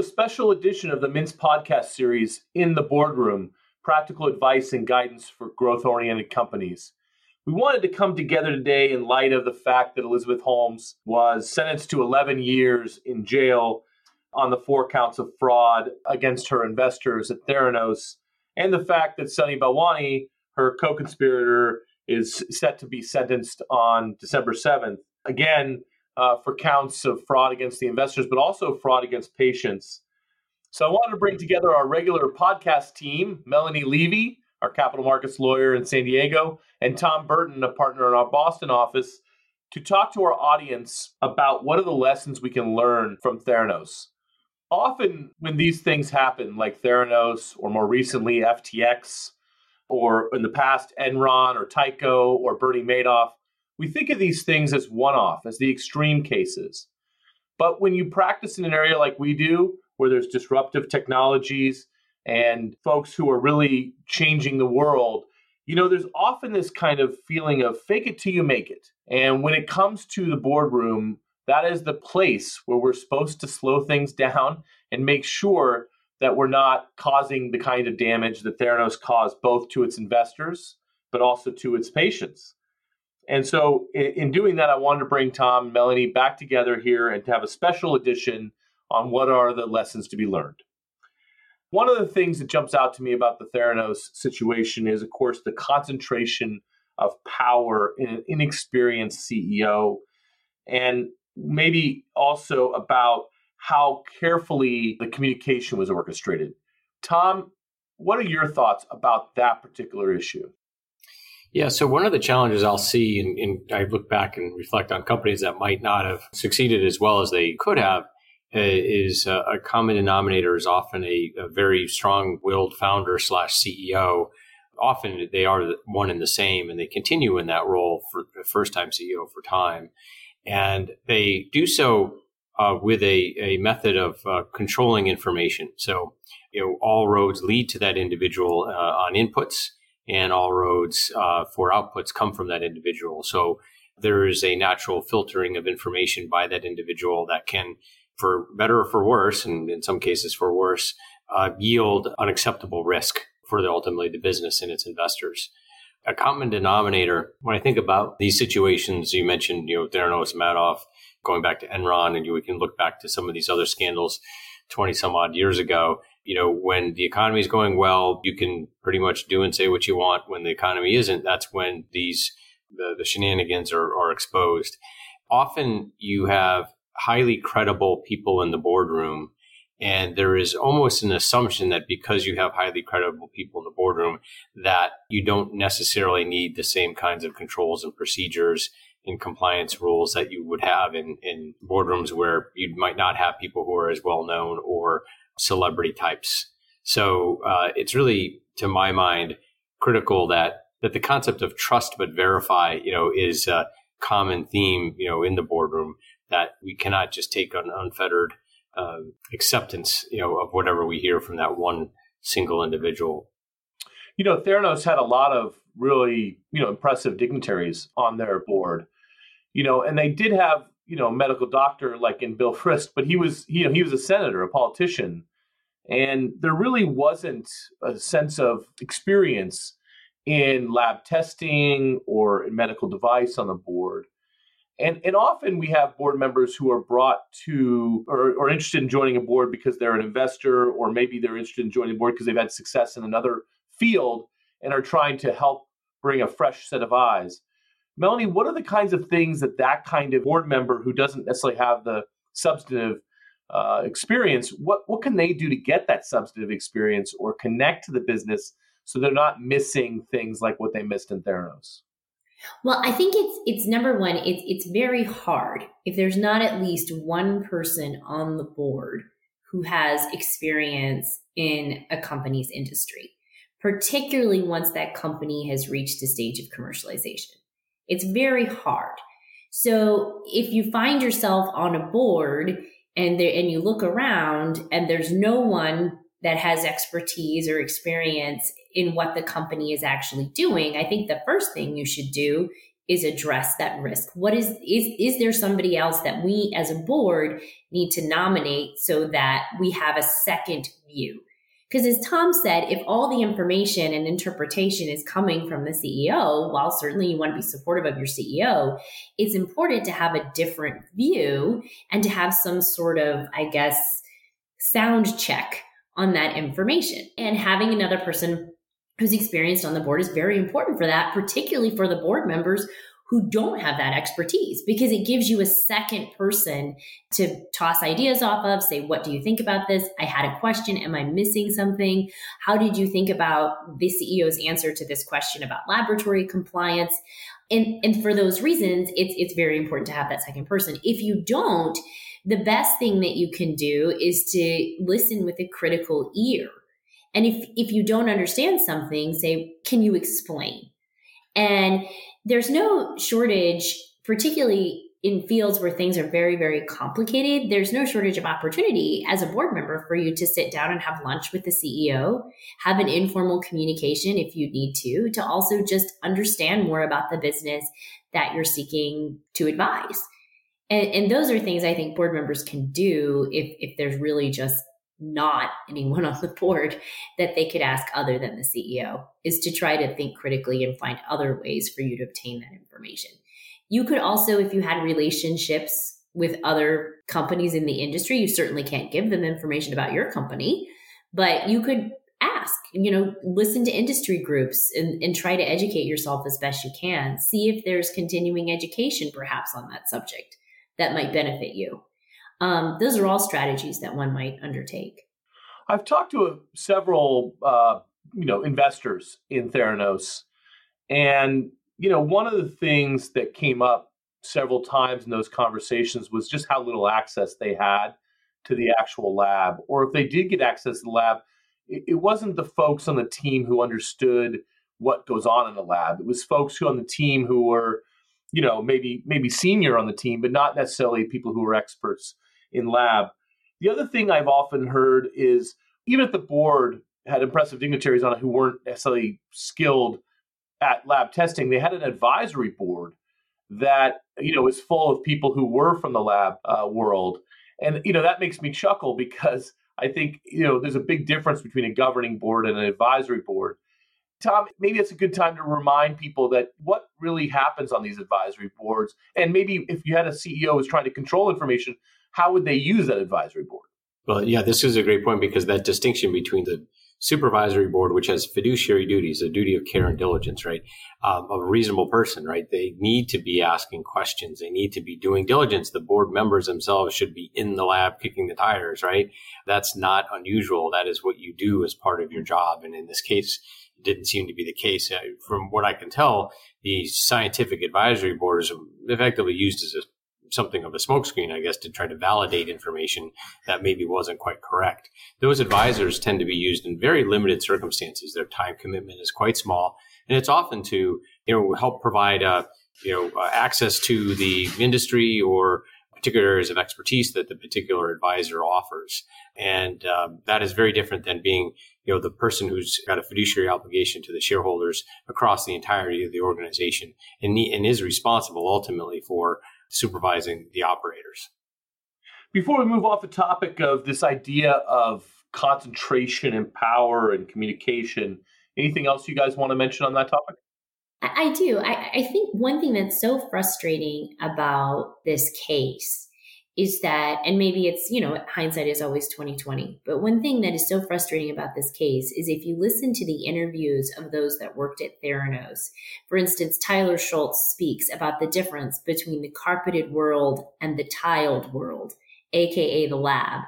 a special edition of the Mintz podcast series, In the Boardroom Practical Advice and Guidance for Growth Oriented Companies. We wanted to come together today in light of the fact that Elizabeth Holmes was sentenced to 11 years in jail on the four counts of fraud against her investors at Theranos, and the fact that Sunny Balwani, her co conspirator, is set to be sentenced on December 7th. Again, uh, for counts of fraud against the investors, but also fraud against patients. So I wanted to bring together our regular podcast team Melanie Levy, our capital markets lawyer in San Diego, and Tom Burton, a partner in our Boston office, to talk to our audience about what are the lessons we can learn from Theranos. Often, when these things happen, like Theranos, or more recently FTX, or in the past Enron or Tyco or Bernie Madoff, we think of these things as one off, as the extreme cases. But when you practice in an area like we do, where there's disruptive technologies and folks who are really changing the world, you know, there's often this kind of feeling of fake it till you make it. And when it comes to the boardroom, that is the place where we're supposed to slow things down and make sure that we're not causing the kind of damage that Theranos caused both to its investors, but also to its patients. And so, in, doing that, I wanted to bring Tom and Melanie back together here and to have a special edition on what are the lessons to be learned. One of the things that jumps out to me about the Theranos situation is, of course, the concentration of power in an inexperienced CEO, and maybe also about how carefully the communication was orchestrated. Tom, what are your thoughts about that particular issue? Yeah, so one of the challenges I'll see, and, I look back and reflect on companies that might not have succeeded as well as they could have, uh, is uh, a common denominator is often a, a very strong-willed founder slash CEO. Often they are one and the same, and they continue in that role for the first-time CEO for time, and they do so uh, with a, a method of uh, controlling information. So, you know, all roads lead to that individual uh, on inputs and all roads uh, for outputs come from that individual. So there is a natural filtering of information by that individual that can, for better or for worse, and in some cases for worse, uh, yield unacceptable risk for the, ultimately the business and its investors. A common denominator when I think about these situations, you mentioned, you know, Theranos, Madoff, going back to Enron, and you, we can look back to some of these other scandals 20 some odd years ago you know, when the economy is going well, you can pretty much do and say what you want. When the economy isn't, that's when these the, the shenanigans are, are exposed. Often you have highly credible people in the boardroom and there is almost an assumption that because you have highly credible people in the boardroom, that you don't necessarily need the same kinds of controls and procedures and compliance rules that you would have in, in boardrooms where you might not have people who are as well known or celebrity types. So uh, it's really, to my mind, critical that that the concept of trust but verify, you know, is a common theme, you know, in the boardroom. That we cannot just take an unfettered uh, acceptance, you know, of whatever we hear from that one single individual. You know, Theranos had a lot of really, you know, impressive dignitaries on their board. You know, and they did have, you know, a medical doctor like in Bill Frist, but he was, you know, he was a senator, a politician and there really wasn't a sense of experience in lab testing or in medical device on the board. And, and often we have board members who are brought to or, or interested in joining a board because they're an investor, or maybe they're interested in joining a board because they've had success in another field and are trying to help bring a fresh set of eyes. Melanie, what are the kinds of things that that kind of board member who doesn't necessarily have the substantive uh, experience, what what can they do to get that substantive experience or connect to the business so they're not missing things like what they missed in Theranos? Well, I think it's it's number one. It's it's very hard if there's not at least one person on the board who has experience in a company's industry, particularly once that company has reached a stage of commercialization. It's very hard. So if you find yourself on a board and there and you look around and there's no one that has expertise or experience in what the company is actually doing, I think the first thing you should do is address that risk. What is is is there somebody else that we as a board need to nominate so that we have a second view? Because as Tom said, if all the information and interpretation is coming from the CEO, while certainly you want to be supportive of your CEO, it's important to have a different view and to have some sort of, I guess, sound check on that information. And having another person who's experienced on the board is very important for that, particularly for the board members who don't have that expertise because it gives you a second person to toss ideas off of, say, what do you think about this? I had a question. Am I missing something? How did you think about the CEO's answer to this question about laboratory compliance? And, and for those reasons, it's, it's very important to have that second person. If you don't, the best thing that you can do is to listen with a critical ear. And if, if you don't understand something, say, can you explain? And there's no shortage, particularly in fields where things are very, very complicated, there's no shortage of opportunity as a board member for you to sit down and have lunch with the CEO, have an informal communication if you need to, to also just understand more about the business that you're seeking to advise. And, and those are things I think board members can do if, if there's really just not anyone on the board that they could ask other than the CEO is to try to think critically and find other ways for you to obtain that information. You could also, if you had relationships with other companies in the industry, you certainly can't give them information about your company, but you could ask, you know, listen to industry groups and, and try to educate yourself as best you can. See if there's continuing education perhaps on that subject that might benefit you. Um, those are all strategies that one might undertake. I've talked to a, several, uh, you know, investors in Theranos, and you know, one of the things that came up several times in those conversations was just how little access they had to the actual lab, or if they did get access to the lab, it, it wasn't the folks on the team who understood what goes on in the lab. It was folks who on the team who were, you know, maybe maybe senior on the team, but not necessarily people who were experts in lab. The other thing I've often heard is even if the board had impressive dignitaries on it who weren't necessarily skilled at lab testing, they had an advisory board that you know is full of people who were from the lab uh, world, and you know that makes me chuckle because I think you know there's a big difference between a governing board and an advisory board. Tom, maybe it's a good time to remind people that what really happens on these advisory boards, and maybe if you had a CEO who's trying to control information, how would they use that advisory board? Well, yeah, this is a great point because that distinction between the supervisory board, which has fiduciary duties, a duty of care and diligence, right? Um, of a reasonable person, right? They need to be asking questions. They need to be doing diligence. The board members themselves should be in the lab kicking the tires, right? That's not unusual. That is what you do as part of your job. And in this case, it didn't seem to be the case. Uh, from what I can tell, the scientific advisory board is effectively used as a something of a smokescreen, I guess, to try to validate information that maybe wasn't quite correct. Those advisors tend to be used in very limited circumstances. Their time commitment is quite small, and it's often to you know help provide uh, you know uh, access to the industry or particular areas of expertise that the particular advisor offers. And um, that is very different than being, you know, the person who's got a fiduciary obligation to the shareholders across the entirety of the organization and, and is responsible ultimately for supervising the operators. Before we move off the topic of this idea of concentration and power and communication, anything else you guys want to mention on that topic? I do. I, I think one thing that's so frustrating about this case is that and maybe it's you know hindsight is always 2020 but one thing that is so frustrating about this case is if you listen to the interviews of those that worked at theranos for instance tyler shultz speaks about the difference between the carpeted world and the tiled world aka the lab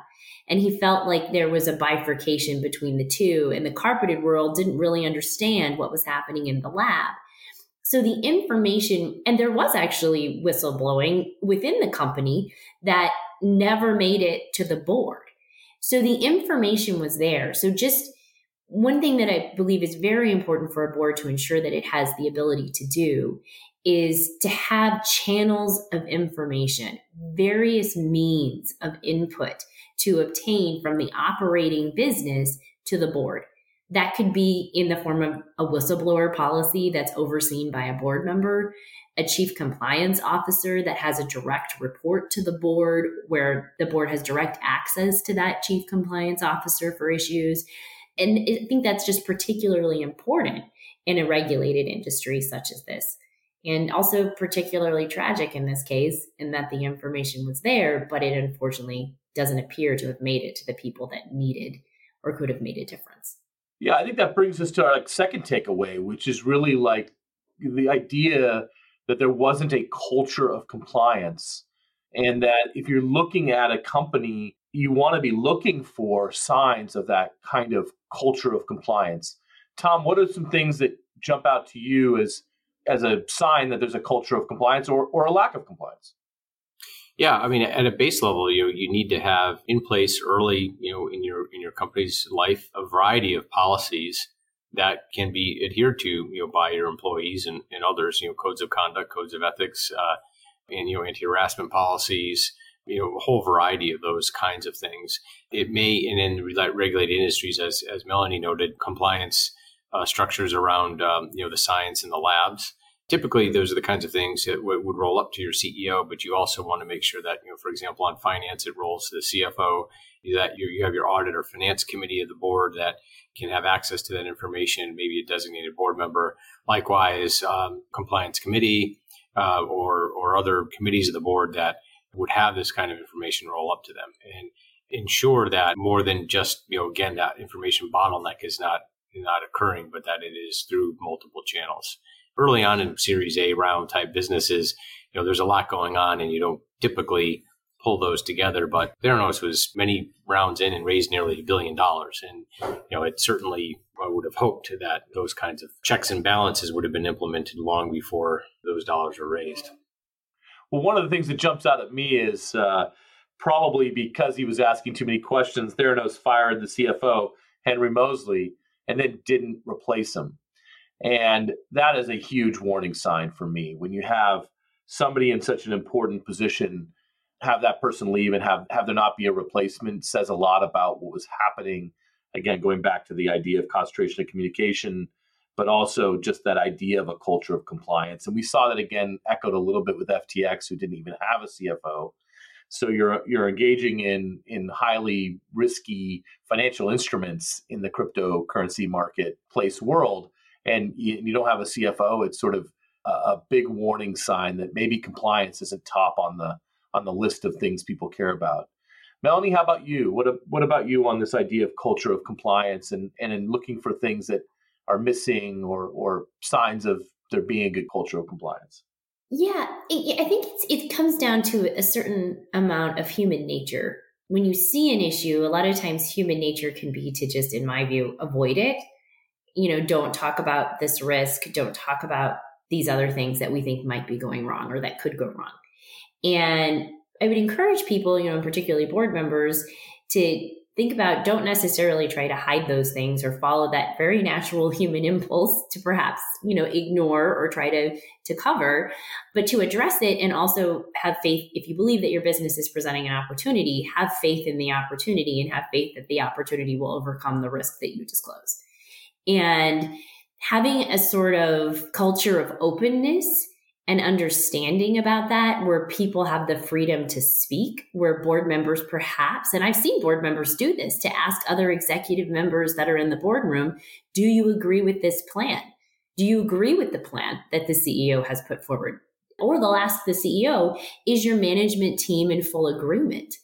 and he felt like there was a bifurcation between the two and the carpeted world didn't really understand what was happening in the lab so the information, and there was actually whistleblowing within the company that never made it to the board. So the information was there. So just one thing that I believe is very important for a board to ensure that it has the ability to do is to have channels of information, various means of input to obtain from the operating business to the board That could be in the form of a whistleblower policy that's overseen by a board member, a chief compliance officer that has a direct report to the board where the board has direct access to that chief compliance officer for issues. And I think that's just particularly important in a regulated industry such as this. And also particularly tragic in this case, in that the information was there, but it unfortunately doesn't appear to have made it to the people that needed or could have made a difference. Yeah, I think that brings us to our like, second takeaway, which is really like the idea that there wasn't a culture of compliance. And that if you're looking at a company, you want to be looking for signs of that kind of culture of compliance. Tom, what are some things that jump out to you as as a sign that there's a culture of compliance or, or a lack of compliance? Yeah, I mean, at a base level, you know, you need to have in place early, you know, in your in your company's life, a variety of policies that can be adhered to, you know, by your employees and, and others. You know, codes of conduct, codes of ethics, uh, and you know, anti harassment policies. You know, a whole variety of those kinds of things. It may, and in regulated industries, as as Melanie noted, compliance uh, structures around um, you know the science and the labs. Typically, those are the kinds of things that w- would roll up to your CEO, but you also want to make sure that, you know, for example, on finance, it rolls to the CFO, that you, you have your audit or finance committee of the board that can have access to that information, maybe a designated board member. Likewise, um, compliance committee uh, or, or other committees of the board that would have this kind of information roll up to them and ensure that more than just, you know, again, that information bottleneck is not not occurring, but that it is through multiple channels. Early on in Series A round type businesses, you know, there's a lot going on, and you don't typically pull those together. But Theranos was many rounds in and raised nearly a billion dollars, and you know, it certainly I would have hoped that those kinds of checks and balances would have been implemented long before those dollars were raised. Well, one of the things that jumps out at me is uh, probably because he was asking too many questions. Theranos fired the CFO Henry Mosley and then didn't replace him. And that is a huge warning sign for me. When you have somebody in such an important position, have that person leave and have, have there not be a replacement says a lot about what was happening. Again, going back to the idea of concentration of communication, but also just that idea of a culture of compliance. And we saw that again echoed a little bit with FTX, who didn't even have a CFO. So you're you're engaging in in highly risky financial instruments in the cryptocurrency marketplace world, and you, you don't have a CFO. It's sort of a, a big warning sign that maybe compliance isn't top on the on the list of things people care about. Melanie, how about you? What what about you on this idea of culture of compliance and and in looking for things that are missing or or signs of there being a good culture of compliance? Yeah, I think it comes down to a certain amount of human nature. When you see an issue, a lot of times human nature can be to just, in my view, avoid it. You know, don't talk about this risk, don't talk about these other things that we think might be going wrong or that could go wrong. And I would encourage people, you know, particularly board members, to think about don't necessarily try to hide those things or follow that very natural human impulse to perhaps you know ignore or try to to cover but to address it and also have faith if you believe that your business is presenting an opportunity have faith in the opportunity and have faith that the opportunity will overcome the risk that you disclose and having a sort of culture of openness and understanding about that where people have the freedom to speak where board members perhaps and i've seen board members do this to ask other executive members that are in the boardroom do you agree with this plan? Do you agree with the plan that the ceo has put forward? Or they'll ask the ceo is your management team in full agreement?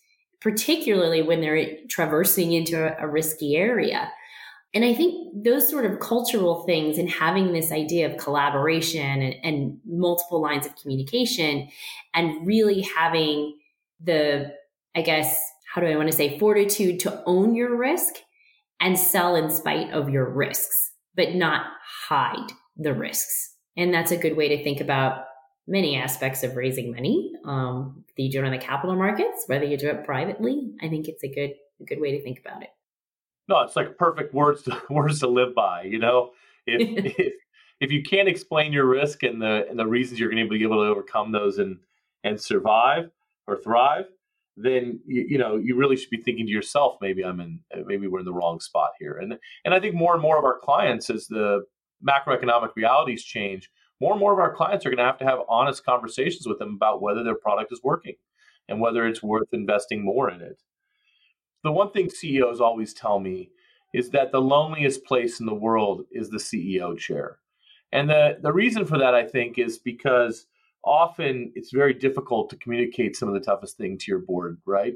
Particularly when they're traversing into a, risky area and I think those sort of cultural things and having this idea of collaboration and, and, multiple lines of communication and really having the, I guess, how do I want to say, fortitude to own your risk and sell in spite of your risks, but not hide the risks. And that's a good way to think about many aspects of raising money. Um, whether you do it on the capital markets, whether you do it privately, I think it's a good, a good way to think about it no, it's like perfect words to words to live by. You know, if if if you can't explain your risk and the and the reasons you're going to be able to overcome those and and survive or thrive, then you, you, know you really should be thinking to yourself, maybe I'm in, uh, maybe we're in the wrong spot here. And and I think more and more of our clients, as the macroeconomic realities change, more and more of our clients are going to have to have honest conversations with them about whether their product is working and whether it's worth investing more in it. The one thing CEOs always tell me is that the loneliest place in the world is the CEO chair. And the, the reason for that, I think, is because often it's very difficult to communicate some of the toughest things to your board, right?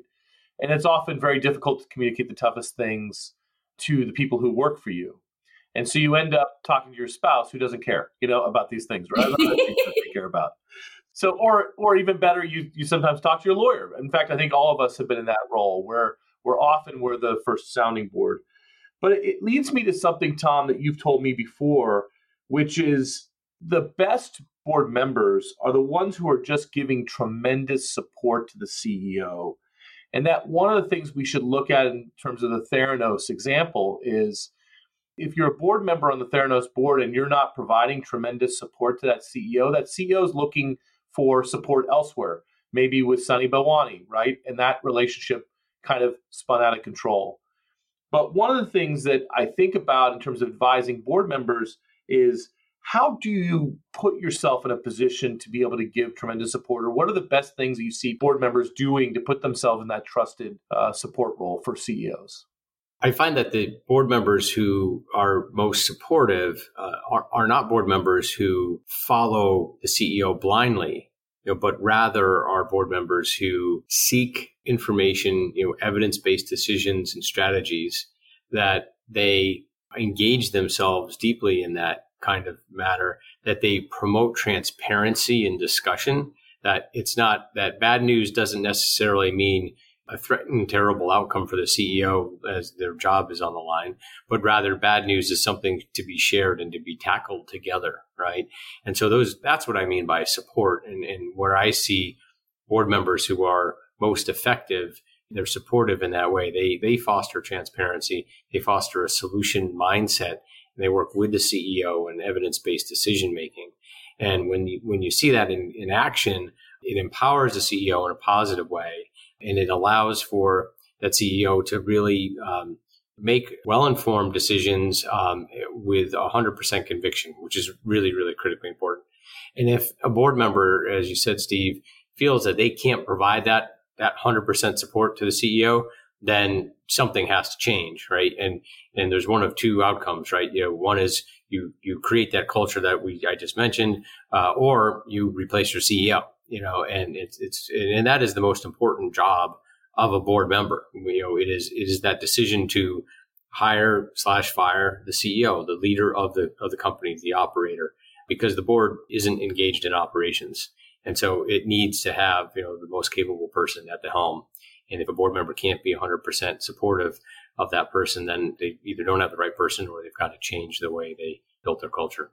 And it's often very difficult to communicate the toughest things to the people who work for you. And so you end up talking to your spouse who doesn't care, you know, about these things, right? they care about. So, or or even better, you you sometimes talk to your lawyer. In fact, I think all of us have been in that role where we're often we're the first sounding board. But it, leads me to something, Tom, that you've told me before, which is the best board members are the ones who are just giving tremendous support to the CEO. And that one of the things we should look at in terms of the Theranos example is if you're a board member on the Theranos board and you're not providing tremendous support to that CEO, that CEO is looking for support elsewhere, maybe with Sunny Balwani, right? And that relationship kind of spun out of control. But one of the things that I think about in terms of advising board members is how do you put yourself in a position to be able to give tremendous support or what are the best things that you see board members doing to put themselves in that trusted uh, support role for ceos i find that the board members who are most supportive uh, are, are not board members who follow the ceo blindly you know, but rather are board members who seek information you know evidence-based decisions and strategies that they engage themselves deeply in that kind of matter, that they promote transparency and discussion, that it's not that bad news doesn't necessarily mean a threatened terrible outcome for the CEO as their job is on the line, but rather bad news is something to be shared and to be tackled together, right? And so those that's what I mean by support and, and where I see board members who are most effective they're supportive in that way. They they foster transparency. They foster a solution mindset and they work with the CEO and evidence based decision making. And when you, when you see that in, in action, it empowers the CEO in a positive way and it allows for that CEO to really um, make well informed decisions um, with 100% conviction, which is really, really critically important. And if a board member, as you said, Steve, feels that they can't provide that that 100% support to the CEO, then something has to change, right? And and there's one of two outcomes, right? You know, one is you you create that culture that we I just mentioned, uh, or you replace your CEO. You know, and it's it's and that is the most important job of a board member. You know, it is it is that decision to hire slash fire the CEO, the leader of the of the company, the operator, because the board isn't engaged in operations, and so it needs to have you know the most capable person at the helm. And if a board member can't be 100% supportive of that person, then they either don't have the right person or they've got to change the way they built their culture.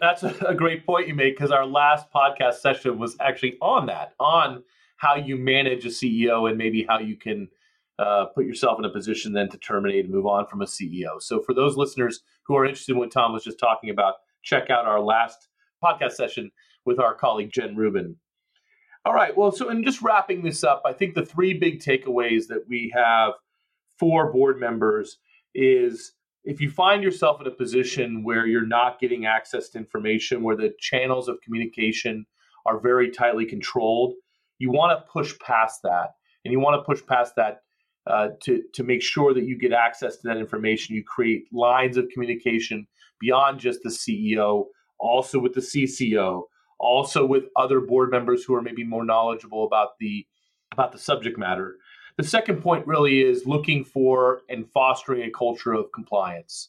That's a great point you make because our last podcast session was actually on that, on how you manage a CEO and maybe how you can uh, put yourself in a position then to terminate and move on from a CEO. So for those listeners who are interested in what Tom was just talking about, check out our last podcast session with our colleague Jen Rubin. All right. Well, so in just wrapping this up, I think the three big takeaways that we have for board members is if you find yourself in a position where you're not getting access to information, where the channels of communication are very tightly controlled, you want to push past that. And you want to push past that uh, to, to make sure that you get access to that information. You create lines of communication beyond just the CEO, also with the CCO, also with other board members who are maybe more knowledgeable about the about the subject matter. The second point really is looking for and fostering a culture of compliance.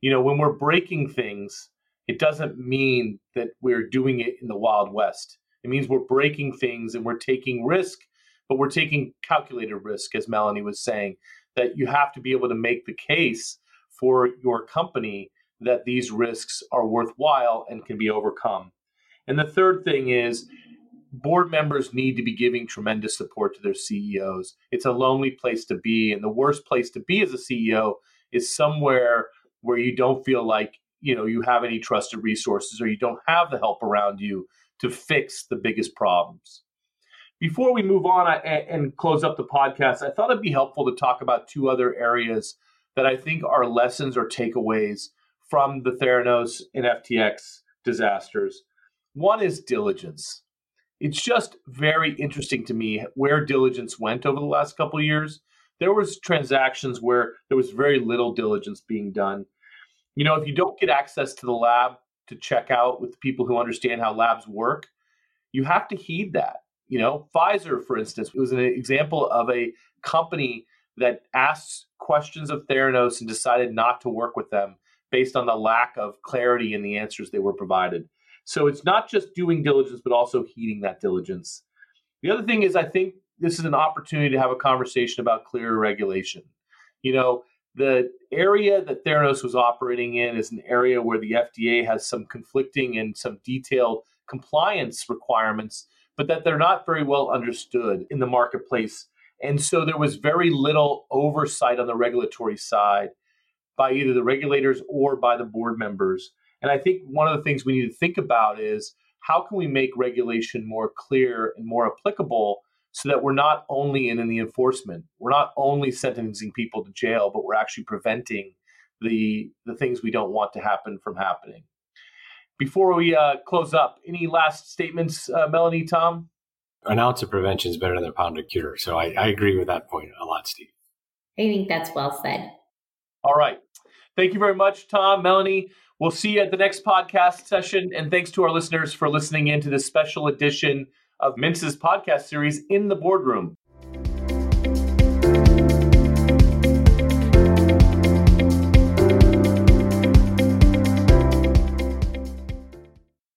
You know, when we're breaking things, it doesn't mean that we're doing it in the Wild West. It means we're breaking things and we're taking risk, but we're taking calculated risk, as Melanie was saying, that you have to be able to make the case for your company that these risks are worthwhile and can be overcome. And the third thing is board members need to be giving tremendous support to their CEOs. It's a lonely place to be. And the worst place to be as a CEO is somewhere where you don't feel like, you know, you have any trusted resources or you don't have the help around you to fix the biggest problems. Before we move on and close up the podcast, I thought it'd be helpful to talk about two other areas that I think are lessons or takeaways from the Theranos and FTX disasters. One is diligence. It's just very interesting to me where diligence went over the last couple of years. There was transactions where there was very little diligence being done. You know, if you don't get access to the lab to check out with people who understand how labs work, you have to heed that. You know, Pfizer, for instance, was an example of a company that asked questions of Theranos and decided not to work with them based on the lack of clarity in the answers they were provided. So it's not just doing diligence, but also heeding that diligence. The other thing is, I think this is an opportunity to have a conversation about clearer regulation. You know, the area that Theranos was operating in is an area where the FDA has some conflicting and some detailed compliance requirements, but that they're not very well understood in the marketplace. And so there was very little oversight on the regulatory side by either the regulators or by the board members. And I think one of the things we need to think about is how can we make regulation more clear and more applicable so that we're not only in, in the enforcement, we're not only sentencing people to jail, but we're actually preventing the the things we don't want to happen from happening. Before we uh, close up, any last statements, uh, Melanie, Tom? An ounce of prevention is better than a pound of cure. So I, I agree with that point a lot, Steve. I think that's well said. All right. Thank you very much, Tom, Melanie. We'll see you at the next podcast session. And thanks to our listeners for listening in to this special edition of Mintz's podcast series, In the Boardroom.